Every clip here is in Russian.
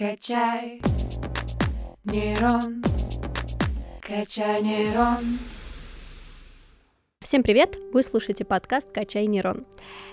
Качай нейрон, качай нейрон. Всем привет! Вы слушаете подкаст «Качай нейрон».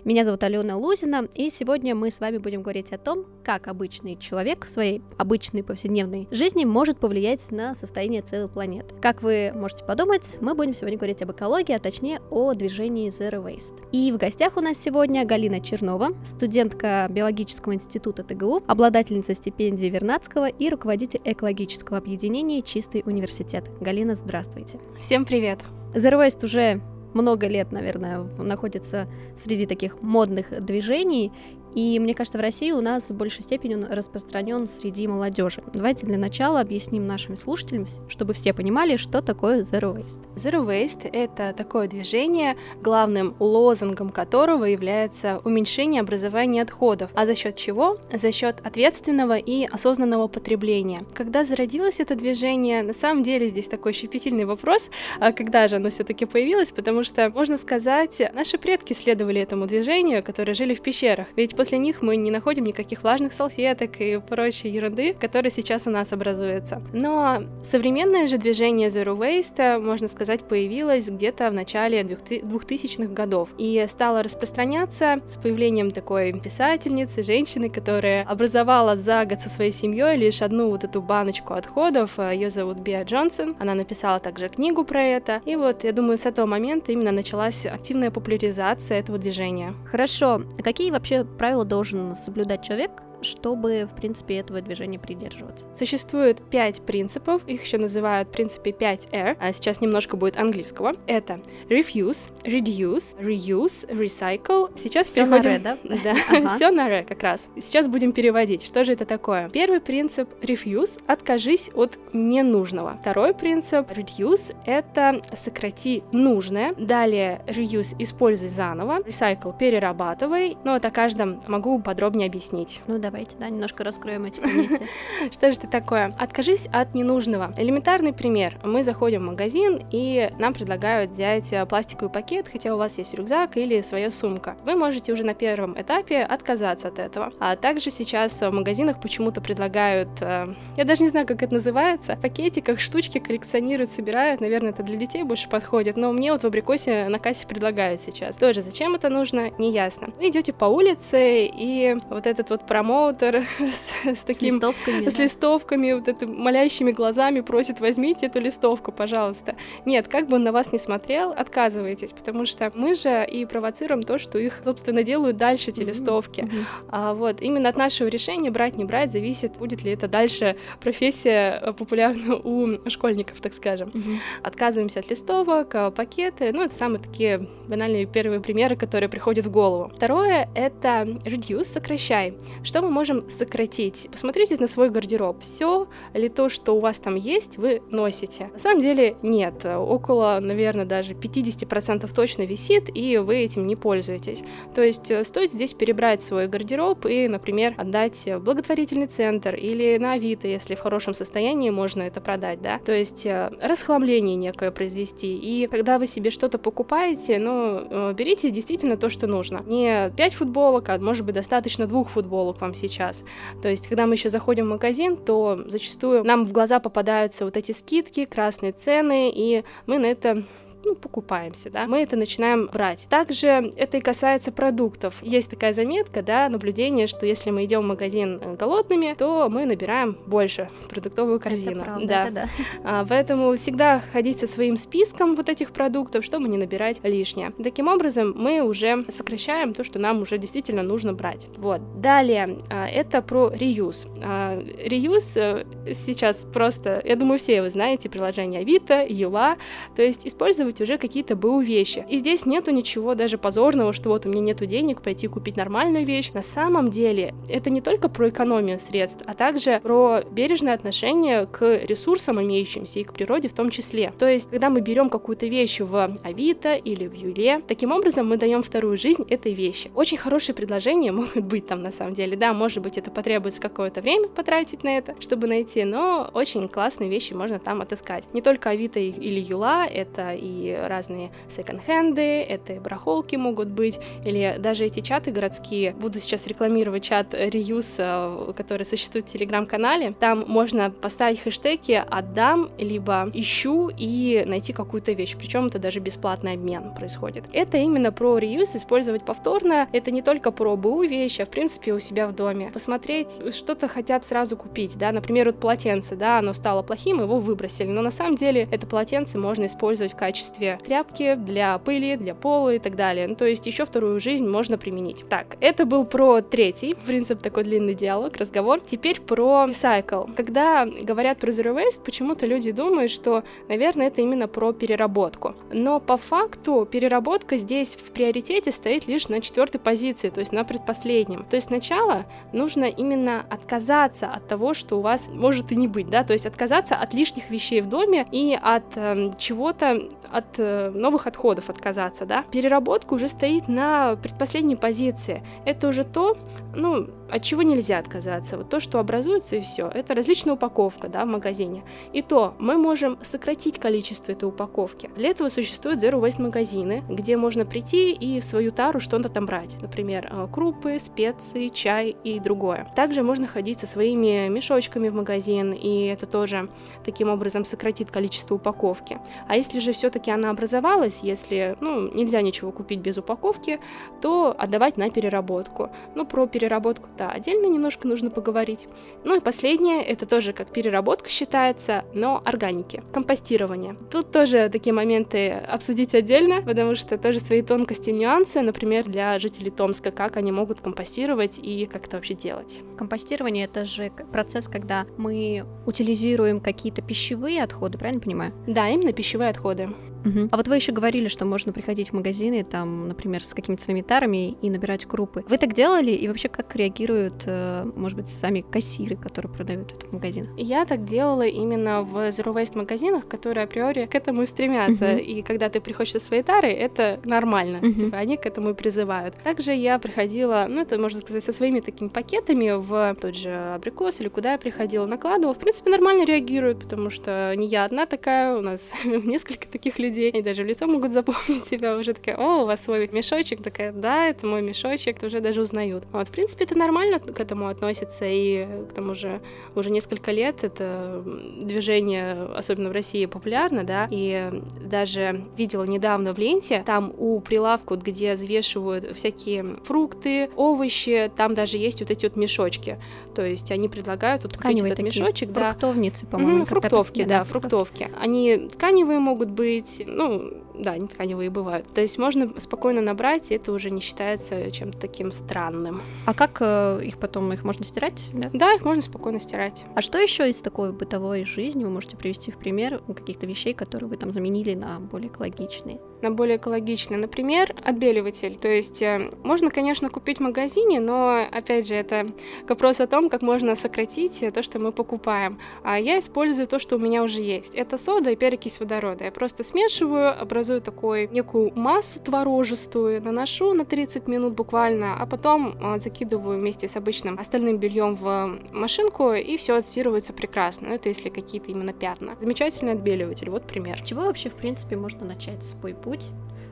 Меня зовут Алена Лузина, и сегодня мы с вами будем говорить о том, как обычный человек в своей обычной повседневной жизни может повлиять на состояние целой планеты. Как вы можете подумать, мы будем сегодня говорить об экологии, а точнее о движении Zero Waste. И в гостях у нас сегодня Галина Чернова, студентка биологического института ТГУ, обладательница стипендии Вернадского и руководитель экологического объединения «Чистый университет». Галина, здравствуйте. Всем привет! Zero Waste уже много лет, наверное, находится среди таких модных движений, и мне кажется, в России у нас в большей степени распространен среди молодежи. Давайте для начала объясним нашим слушателям, чтобы все понимали, что такое Zero Waste. Zero Waste — это такое движение, главным лозунгом которого является уменьшение образования отходов. А за счет чего? За счет ответственного и осознанного потребления. Когда зародилось это движение, на самом деле здесь такой щепетильный вопрос, а когда же оно все-таки появилось, потому что, можно сказать, наши предки следовали этому движению, которые жили в пещерах. Ведь после них мы не находим никаких влажных салфеток и прочей ерунды, которая сейчас у нас образуется. Но современное же движение Zero Waste, можно сказать, появилось где-то в начале 2000-х годов и стало распространяться с появлением такой писательницы, женщины, которая образовала за год со своей семьей лишь одну вот эту баночку отходов. Ее зовут Биа Джонсон. Она написала также книгу про это. И вот, я думаю, с этого момента именно началась активная популяризация этого движения. Хорошо. А какие вообще правила должен соблюдать человек, чтобы, в принципе, этого движения придерживаться. Существует пять принципов, их еще называют принципе 5R, а сейчас немножко будет английского. Это refuse, reduce, reuse, recycle. Сейчас все переходим... на ре, да? Да, ага. все на ре как раз. Сейчас будем переводить, что же это такое. Первый принцип refuse — откажись от ненужного. Второй принцип reduce — это сократи нужное. Далее reuse — используй заново. Recycle — перерабатывай. Но это о каждом могу подробнее объяснить. Ну да, давайте, да, немножко раскроем эти понятия. Что же это такое? Откажись от ненужного. Элементарный пример. Мы заходим в магазин, и нам предлагают взять э, пластиковый пакет, хотя у вас есть рюкзак или своя сумка. Вы можете уже на первом этапе отказаться от этого. А также сейчас в магазинах почему-то предлагают, э, я даже не знаю, как это называется, в пакетиках штучки коллекционируют, собирают. Наверное, это для детей больше подходит, но мне вот в абрикосе на кассе предлагают сейчас. Тоже зачем это нужно, не ясно. Вы идете по улице, и вот этот вот промо промоутер с, с таким... С листовками, С да. листовками, вот это молящими глазами просит, возьмите эту листовку, пожалуйста. Нет, как бы он на вас не смотрел, отказывайтесь, потому что мы же и провоцируем то, что их, собственно, делают дальше эти mm-hmm. листовки. Mm-hmm. А, вот, именно от нашего решения брать, не брать, зависит, будет ли это дальше профессия э, популярна у школьников, так скажем. Mm-hmm. Отказываемся от листовок, э, пакеты, ну, это самые такие банальные первые примеры, которые приходят в голову. Второе — это reduce, сокращай. Что мы можем сократить? Посмотрите на свой гардероб. Все ли то, что у вас там есть, вы носите? На самом деле нет. Около, наверное, даже 50% точно висит, и вы этим не пользуетесь. То есть э, стоит здесь перебрать свой гардероб и, например, отдать в благотворительный центр или на Авито, если в хорошем состоянии можно это продать, да. То есть э, расхламление некое произвести. И когда вы себе что-то покупаете, ну, э, берите действительно то, что нужно. Не 5 футболок, а может быть достаточно двух футболок вам сейчас. То есть, когда мы еще заходим в магазин, то зачастую нам в глаза попадаются вот эти скидки, красные цены, и мы на это ну, покупаемся, да, мы это начинаем брать. Также это и касается продуктов. Есть такая заметка, да, наблюдение, что если мы идем в магазин э, голодными, то мы набираем больше продуктовую корзину. Это правда, да. Это да. А, поэтому всегда ходить со своим списком вот этих продуктов, чтобы не набирать лишнее. Таким образом, мы уже сокращаем то, что нам уже действительно нужно брать. Вот. Далее, а, это про реюз. А, реюз э, сейчас просто, я думаю, все вы знаете, приложение Авито, Юла, то есть использовать использовать уже какие-то БУ вещи. И здесь нету ничего даже позорного, что вот у меня нету денег пойти купить нормальную вещь. На самом деле это не только про экономию средств, а также про бережное отношение к ресурсам имеющимся и к природе в том числе. То есть, когда мы берем какую-то вещь в Авито или в Юле, таким образом мы даем вторую жизнь этой вещи. Очень хорошие предложения могут быть там на самом деле. Да, может быть, это потребуется какое-то время потратить на это, чтобы найти, но очень классные вещи можно там отыскать. Не только Авито или Юла, это и разные секонд-хенды, это и барахолки могут быть, или даже эти чаты городские. Буду сейчас рекламировать чат Reuse, который существует в Телеграм-канале. Там можно поставить хэштеги «отдам», либо «ищу» и найти какую-то вещь. Причем это даже бесплатный обмен происходит. Это именно про реюз, использовать повторно. Это не только про БУ вещи, а в принципе у себя в доме. Посмотреть, что-то хотят сразу купить, да, например, вот полотенце, да, оно стало плохим, его выбросили, но на самом деле это полотенце можно использовать в качестве тряпки для пыли, для пола и так далее. Ну, то есть еще вторую жизнь можно применить. Так, это был про третий принцип, такой длинный диалог, разговор. Теперь про recycle. Когда говорят про zero waste, почему-то люди думают, что, наверное, это именно про переработку. Но по факту переработка здесь в приоритете стоит лишь на четвертой позиции, то есть на предпоследнем. То есть сначала нужно именно отказаться от того, что у вас может и не быть, да, то есть отказаться от лишних вещей в доме и от э, чего-то, от э, новых отходов отказаться, да. Переработка уже стоит на предпоследней позиции. Это уже то, ну, от чего нельзя отказаться? Вот то, что образуется и все. Это различная упаковка, да, в магазине. И то мы можем сократить количество этой упаковки. Для этого существуют Zero Waste магазины, где можно прийти и в свою тару что-то там брать. Например, э, крупы, специи, чай и другое. Также можно ходить со своими мешочками в магазин, и это тоже таким образом сократит количество упаковки. А если же все-таки она образовалась, если ну, нельзя ничего купить без упаковки, то отдавать на переработку. Ну, про переработку да, отдельно немножко нужно поговорить. Ну и последнее, это тоже как переработка считается, но органики, компостирование. Тут тоже такие моменты обсудить отдельно, потому что тоже свои тонкости и нюансы, например, для жителей Томска, как они могут компостировать и как это вообще делать. Компостирование — это же процесс, когда мы утилизируем какие-то пищевые отходы, правильно понимаю? Да, именно пищевые отходы. Угу. А вот вы еще говорили, что можно приходить в магазины, там, например, с какими-то своими тарами и набирать крупы. Вы так делали? И вообще, как реагируют, э, может быть, сами кассиры, которые продают это в магазинах? Я так делала именно в Zero Waste магазинах, которые априори к этому и стремятся. Угу. И когда ты приходишь со своей тарой, это нормально. Угу. Типа, они к этому и призывают. Также я приходила, ну, это, можно сказать, со своими такими пакетами в тот же абрикос или куда я приходила, накладывала. В принципе, нормально реагируют, потому что не я одна такая, у нас несколько таких людей людей, и даже в лицо могут запомнить тебя, уже такая, о, у вас свой мешочек, такая, да, это мой мешочек, уже даже узнают. Вот, в принципе, это нормально к этому относится, и к тому же уже несколько лет это движение, особенно в России, популярно, да, и даже видела недавно в ленте, там у прилавка, где взвешивают всякие фрукты, овощи, там даже есть вот эти вот мешочки, то есть они предлагают вот купить этот такие мешочек, да. Фруктовницы, по-моему. Фруктовки, да, да, фруктовки. Они тканевые могут быть, ну, да, не тканевые бывают. То есть можно спокойно набрать, и это уже не считается чем-то таким странным. А как э, их потом, их можно стирать? Да? да, их можно спокойно стирать. А что еще из такой бытовой жизни вы можете привести в пример каких-то вещей, которые вы там заменили на более экологичные? На более экологичные. Например, отбеливатель. То есть э, можно, конечно, купить в магазине, но, опять же, это вопрос о том, как можно сократить то, что мы покупаем. А я использую то, что у меня уже есть. Это сода и перекись водорода. Я просто смешиваю, образую образую такую некую массу творожистую, наношу на 30 минут буквально, а потом а, закидываю вместе с обычным остальным бельем в машинку, и все отстирывается прекрасно. Это если какие-то именно пятна. Замечательный отбеливатель, вот пример. Чего вообще, в принципе, можно начать свой путь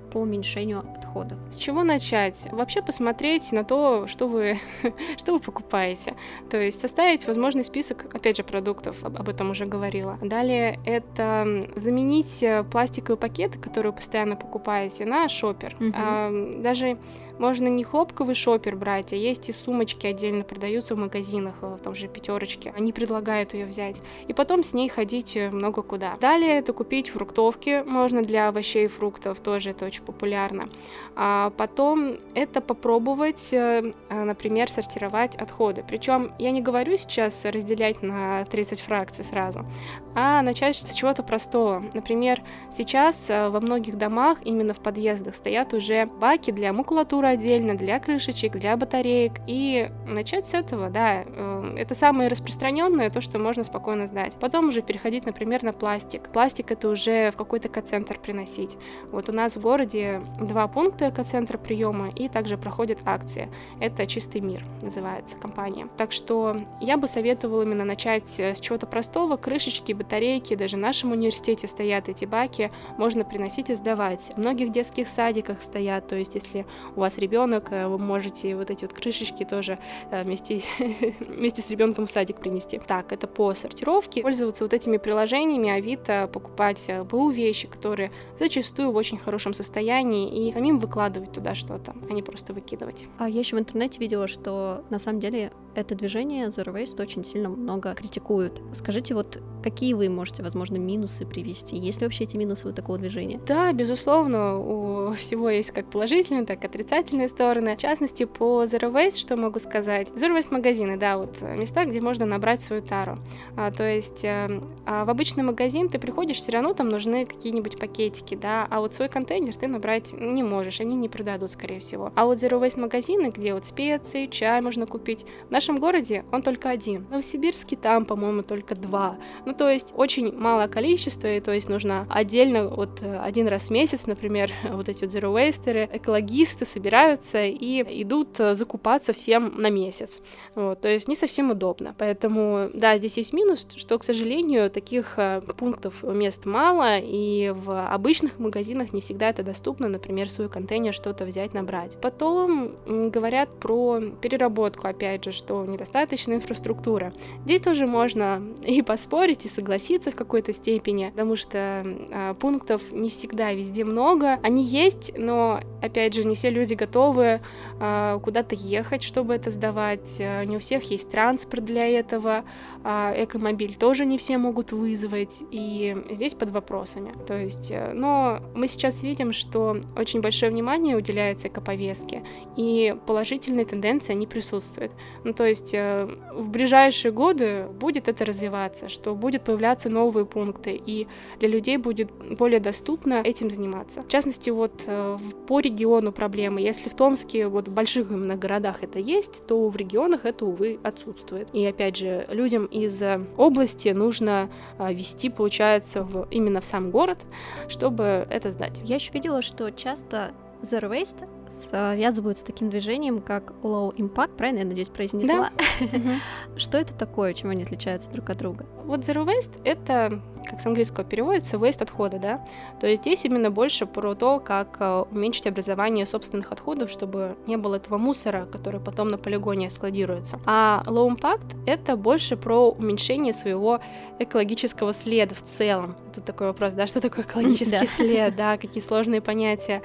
по уменьшению отходов. С чего начать? Вообще посмотреть на то, что вы, что вы покупаете. То есть составить возможный список, опять же, продуктов, об, об этом уже говорила. Далее это заменить э, пластиковые пакеты, которые вы постоянно покупаете, на шопер. Угу. А, даже можно не хлопковый шопер брать, а есть и сумочки отдельно продаются в магазинах, э, в том же пятерочке. Они предлагают ее взять. И потом с ней ходить э, много куда. Далее это купить фруктовки можно для овощей и фруктов, тоже это очень популярно. А потом это попробовать, э, например, сортировать отходы. Причем я не говорю сейчас разделять на 30 фракций сразу, а начать с чего-то простого. Например, сейчас во многих домах именно в подъездах стоят уже баки для макулатуры фурнитура отдельно, для крышечек, для батареек. И начать с этого, да, э, это самое распространенное, то, что можно спокойно сдать. Потом уже переходить, например, на пластик. Пластик это уже в какой-то экоцентр приносить. Вот у нас в городе два пункта экоцентра приема, и также проходит акция. Это «Чистый мир» называется компания. Так что я бы советовала именно начать с чего-то простого, крышечки, батарейки, даже в нашем университете стоят эти баки, можно приносить и сдавать. В многих детских садиках стоят, то есть если у вас ребенок, э, вы можете вот эти вот крышечки тоже э, вместе, вместе с ребенком в садик принести. Так, это по сортировке. Пользоваться вот этими приложениями Авито, покупать э, БУ вещи, которые зачастую в очень хорошем состоянии, и самим выкладывать туда что-то, а не просто выкидывать. А я еще в интернете видела, что на самом деле это движение Zero Waste очень сильно много критикуют. Скажите, вот какие вы можете, возможно, минусы привести? Есть ли вообще эти минусы у такого движения? Да, безусловно, у всего есть как положительные, так и отрицательные стороны. В частности, по Zero Waste, что могу сказать? Zero Waste магазины, да, вот места, где можно набрать свою тару. А, то есть э, а в обычный магазин ты приходишь, все равно там нужны какие-нибудь пакетики, да, а вот свой контейнер ты набрать не можешь, они не продадут, скорее всего. А вот Zero Waste магазины, где вот специи, чай можно купить, в нашем городе он только один. В Новосибирске там, по-моему, только два. Ну, то есть очень малое количество, и то есть нужно отдельно вот э, один раз в месяц, например, вот эти вот zero waster, экологисты собираются и идут э, закупаться всем на месяц. Вот, то есть не совсем удобно. Поэтому, да, здесь есть минус, что, к сожалению, таких э, пунктов мест мало, и в обычных магазинах не всегда это доступно, например, свой контейнер что-то взять, набрать. Потом говорят про переработку, опять же, что недостаточно инфраструктура. Здесь тоже можно и поспорить, и согласиться в какой-то степени, потому что э, пунктов не всегда везде много. Они есть, но, опять же, не все люди готовы э, куда-то ехать, чтобы это сдавать. Э, не у всех есть транспорт для этого. Э, экомобиль тоже не все могут вызвать. И здесь под вопросами. То есть, э, но мы сейчас видим, что очень большое внимание уделяется экоповестке, и положительные тенденции, они присутствуют. Ну, то есть э, в ближайшие годы будет это развиваться, что будет появляться новые пункты, и для людей будет более доступно этим заниматься. В частности, вот э, по региону проблемы. Если в Томске, вот в больших именно городах это есть, то в регионах это, увы, отсутствует. И опять же, людям из области нужно э, вести, получается, в, именно в сам город, чтобы это сдать. Я еще видела, что часто Zero Waste связывают с таким движением, как Low Impact, правильно я надеюсь произнесла? Да. Что это такое, чем они отличаются друг от друга? Вот Zero Waste — это, как с английского переводится, waste отхода, да? То есть здесь именно больше про то, как э, уменьшить образование собственных отходов, чтобы не было этого мусора, который потом на полигоне складируется. А Low Impact — это больше про уменьшение своего экологического следа в целом. Тут такой вопрос, да, что такое экологический след, да, какие сложные понятия.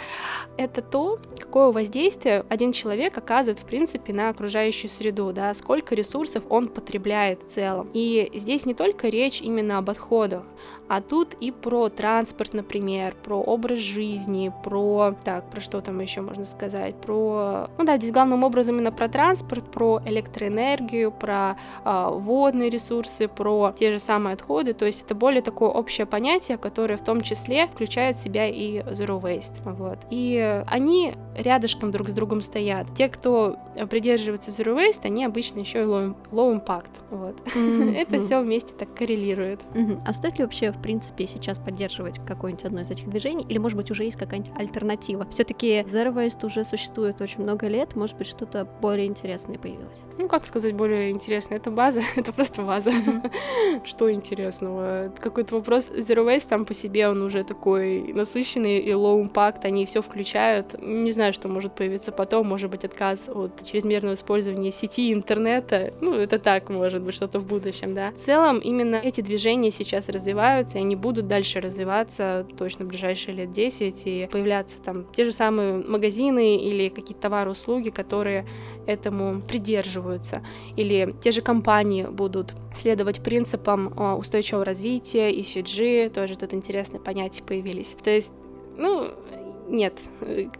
Это то, какое воздействие один человек оказывает, в принципе, на окружающую среду, да, сколько ресурсов он потребляет в целом. И здесь не только речь именно об отходах, а тут и про транспорт, например, про образ жизни, про... Так, про что там еще можно сказать? Про... Ну да, здесь главным образом именно про транспорт, про электроэнергию, про э, водные ресурсы, про те же самые отходы. То есть это более такое общее понятие, которое в том числе включает в себя и Zero Waste. Вот. И они рядышком друг с другом стоят. Те, кто придерживается Zero Waste, они обычно еще и Low, low Impact. Вот. Mm-hmm. это все вместе так коррелирует. Mm-hmm. А стоит ли вообще в принципе, сейчас поддерживать какое-нибудь одно из этих движений, или, может быть, уже есть какая-нибудь альтернатива? Все-таки Zero Waste уже существует очень много лет, может быть, что-то более интересное появилось? Ну, как сказать более интересное? Это база, это просто база. Что интересного? Какой-то вопрос. Zero Waste сам по себе, он уже такой насыщенный и low impact, они все включают. Не знаю, что может появиться потом, может быть, отказ от чрезмерного использования сети интернета. Ну, это так, может быть, что-то в будущем, да. В целом, именно эти движения сейчас развиваются, развиваться, и они будут дальше развиваться точно в ближайшие лет 10, и появляться там те же самые магазины или какие-то товары, услуги, которые этому придерживаются, или те же компании будут следовать принципам а, устойчивого развития, ECG, тоже тут интересные понятия появились. То есть, ну, нет,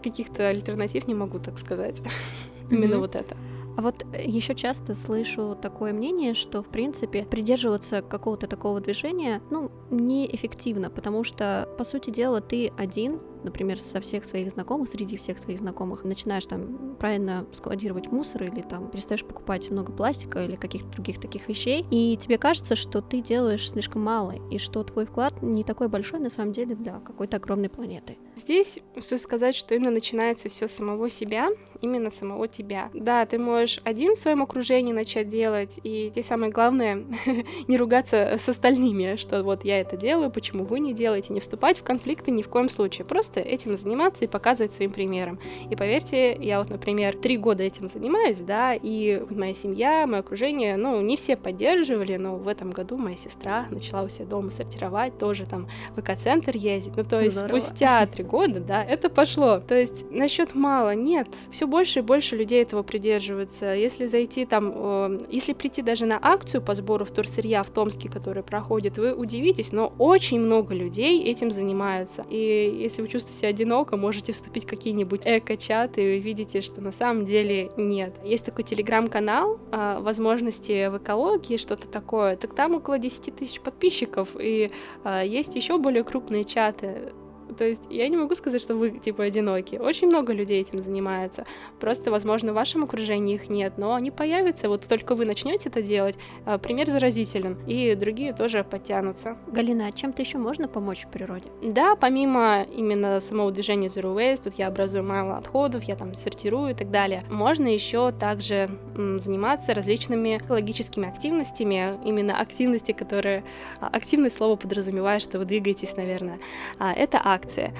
каких-то альтернатив не могу так сказать. Именно вот это. Вот э, еще часто слышу такое мнение, что, в принципе, придерживаться какого-то такого движения, ну, неэффективно, потому что, по сути дела, ты один, например, со всех своих знакомых, среди всех своих знакомых, начинаешь там правильно складировать мусор или там перестаешь покупать много пластика или каких-то других таких вещей, и тебе кажется, что ты делаешь слишком мало, и что твой вклад не такой большой на самом деле для какой-то огромной планеты. Здесь стоит сказать, что именно начинается все с самого себя, именно самого тебя. Да, ты можешь один в своем окружении начать делать, и здесь самое главное не ругаться с остальными, что вот я это делаю, почему вы не делаете, не вступать в конфликты ни в коем случае, просто этим заниматься и показывать своим примером. И поверьте, я вот, например, три года этим занимаюсь, да, и моя семья, мое окружение, ну, не все поддерживали, но в этом году моя сестра начала у себя дома сортировать, тоже там в эко-центр ездить, ну, то есть Здорово. спустя три года, да, это пошло. То есть насчет мало, нет, все больше и больше людей этого придерживаются. Если зайти там, э, если прийти даже на акцию по сбору вторсырья в Томске, которая проходит, вы удивитесь, но очень много людей этим занимаются. И если вы чувствуете себя одиноко, можете вступить в какие-нибудь эко-чаты, и вы видите, что на самом деле нет. Есть такой телеграм-канал э, возможности в экологии, что-то такое, так там около 10 тысяч подписчиков, и э, есть еще более крупные чаты то есть я не могу сказать, что вы, типа, одиноки. Очень много людей этим занимается. Просто, возможно, в вашем окружении их нет, но они появятся. Вот только вы начнете это делать, а, пример заразителен, и другие тоже подтянутся. Галина, а чем-то еще можно помочь в природе? Да, помимо именно самого движения Zero Waste, тут я образую мало отходов, я там сортирую и так далее. Можно еще также заниматься различными экологическими активностями, именно активности, которые... А, активное слово подразумевает, что вы двигаетесь, наверное. А, это акции акции.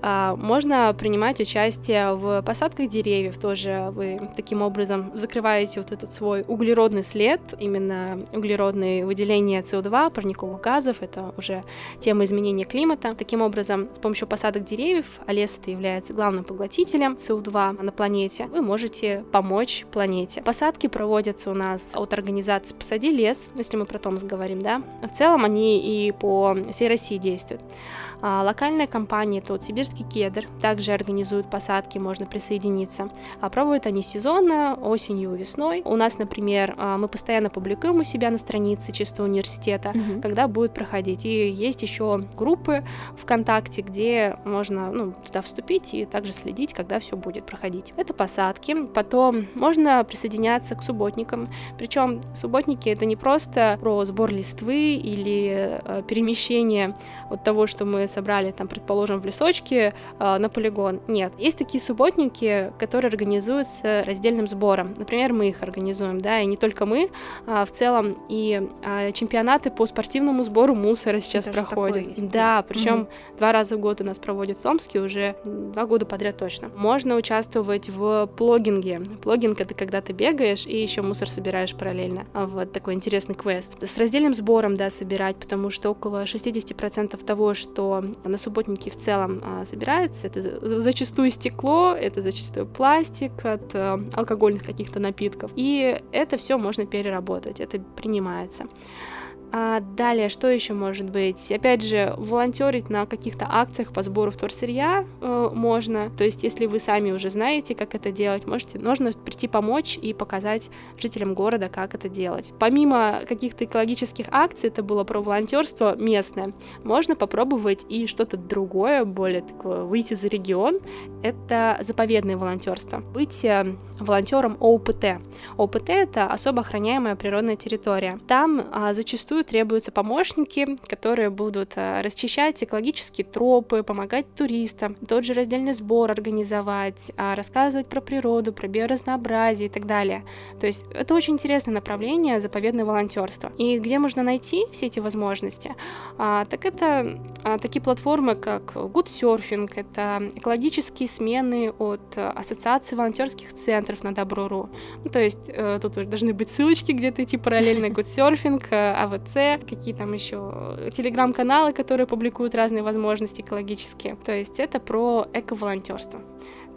А, можно принимать участие в посадках деревьев тоже. Вы таким образом закрываете вот этот свой углеродный след, именно углеродные выделения СО2, парниковых газов. Это уже тема изменения климата. Таким образом, с помощью посадок деревьев, а лес это является главным поглотителем СО2 на планете, вы можете помочь планете. Посадки проводятся у нас от организации «Посади лес», если мы про Томск говорим, да. В целом они и по всей России действуют. А, локальная компания, тут Сибирский кедр, также организуют посадки, можно присоединиться. А пробуют они сезонно, осенью, весной. У нас, например, а, мы постоянно публикуем у себя на странице Чистого университета, угу. когда будет проходить. И есть еще группы ВКонтакте, где можно ну, туда вступить и также следить, когда все будет проходить. Это посадки. Потом можно присоединяться к субботникам. Причем субботники это не просто про сбор листвы или э, перемещение от того, что мы собрали, там, предположим, в лесочке э, на полигон. Нет. Есть такие субботники, которые организуют с раздельным сбором. Например, мы их организуем, да, и не только мы, а в целом и а, чемпионаты по спортивному сбору мусора сейчас Даже проходят. Есть, да, причем угу. два раза в год у нас проводят в Томске уже два года подряд точно. Можно участвовать в плогинге. Плогинг это когда ты бегаешь и еще мусор собираешь параллельно. Вот такой интересный квест. С раздельным сбором, да, собирать, потому что около 60% того, что на субботнике в целом а, собирается. Это зачастую стекло, это зачастую пластик от а, алкогольных каких-то напитков. И это все можно переработать, это принимается. А далее, что еще может быть? Опять же, волонтерить на каких-то акциях по сбору вторсырья э, можно. То есть, если вы сами уже знаете, как это делать, можете, можно прийти помочь и показать жителям города, как это делать. Помимо каких-то экологических акций, это было про волонтерство местное, можно попробовать и что-то другое, более такое, выйти за регион. Это заповедное волонтерство. Быть э, волонтером ОУПТ. ОУПТ это особо охраняемая природная территория. Там а, зачастую зачастую требуются помощники, которые будут э, расчищать экологические тропы, помогать туристам, тот же раздельный сбор организовать, а, рассказывать про природу, про биоразнообразие и так далее. То есть это очень интересное направление заповедное волонтерство. И где можно найти все эти возможности? А, так это а, такие платформы, как Good Surfing, это экологические смены от Ассоциации волонтерских центров на Добро.ру. Ну, то есть э, тут должны быть ссылочки где-то идти параллельно Good Surfing, АВЦ, ТЦ, какие там еще телеграм-каналы, которые публикуют разные возможности экологические. То есть это про эко-волонтерство.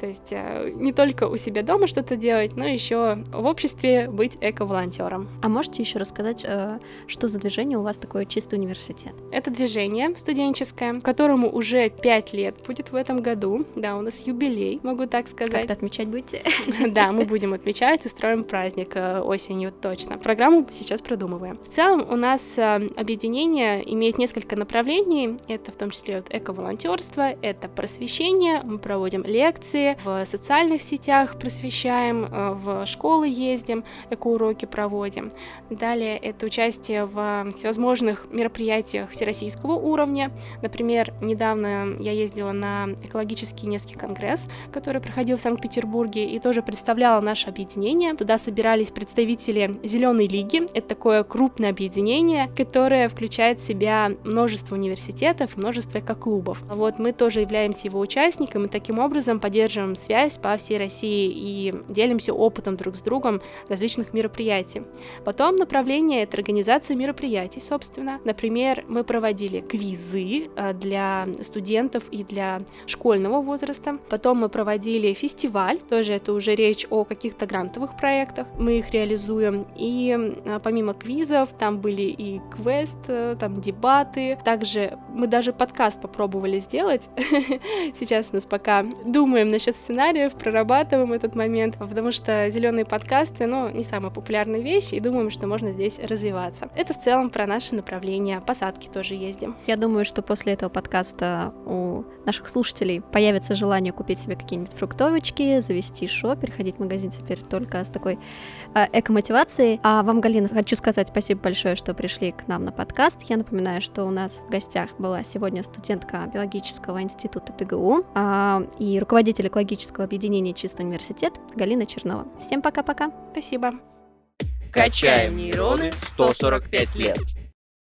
То есть э, не только у себя дома что-то делать, но еще в обществе быть эко-волонтером. А можете еще рассказать, э, что за движение у вас такое чистый университет? Это движение студенческое, которому уже пять лет будет в этом году. Да, у нас юбилей, могу так сказать. Как-то отмечать будете? Да, мы будем отмечать, устроим праздник э, осенью точно. Программу сейчас продумываем. В целом у нас объединение имеет несколько направлений. Это в том числе вот эко-волонтерство, это просвещение, мы проводим лекции, в социальных сетях просвещаем, э, в школы ездим, эко-уроки проводим. Далее это участие в всевозможных мероприятиях всероссийского уровня. Например, недавно я ездила на экологический Невский конгресс, который проходил в Санкт-Петербурге, и тоже представляла наше объединение. Туда собирались представители Зеленой лиги. Это такое крупное объединение, которое включает в себя множество университетов, множество эко-клубов. Вот мы тоже являемся его участником, и таким образом поддерживаем связь по всей России и делимся опытом друг с другом различных мероприятий. Потом направление — это организация мероприятий, собственно. Например, мы проводили квизы э, для студентов и для школьного возраста. Потом мы проводили фестиваль, тоже это уже речь о каких-то грантовых проектах. Мы их реализуем. И э, помимо квизов, там были и квест, э, там дебаты. Также мы даже подкаст попробовали сделать. Сейчас у нас пока думаем насчет сценариев, прорабатываем этот момент, потому что зеленые подкасты, ну, не самая популярная вещь, и думаем, что можно здесь развиваться. Это в целом про наше направление. Посадки тоже ездим. Я думаю, что после этого подкаста у наших слушателей появится желание купить себе какие-нибудь фруктовочки, завести шоп, переходить в магазин теперь только с такой э, эко-мотивацией. А вам, Галина, хочу сказать спасибо большое, что пришли к нам на подкаст. Я напоминаю, что у нас в гостях была сегодня студентка биологического института ТГУ э, и руководитель экологического объединения «Чистый университет» Галина Чернова. Всем пока-пока. Спасибо. Качаем нейроны 145 лет.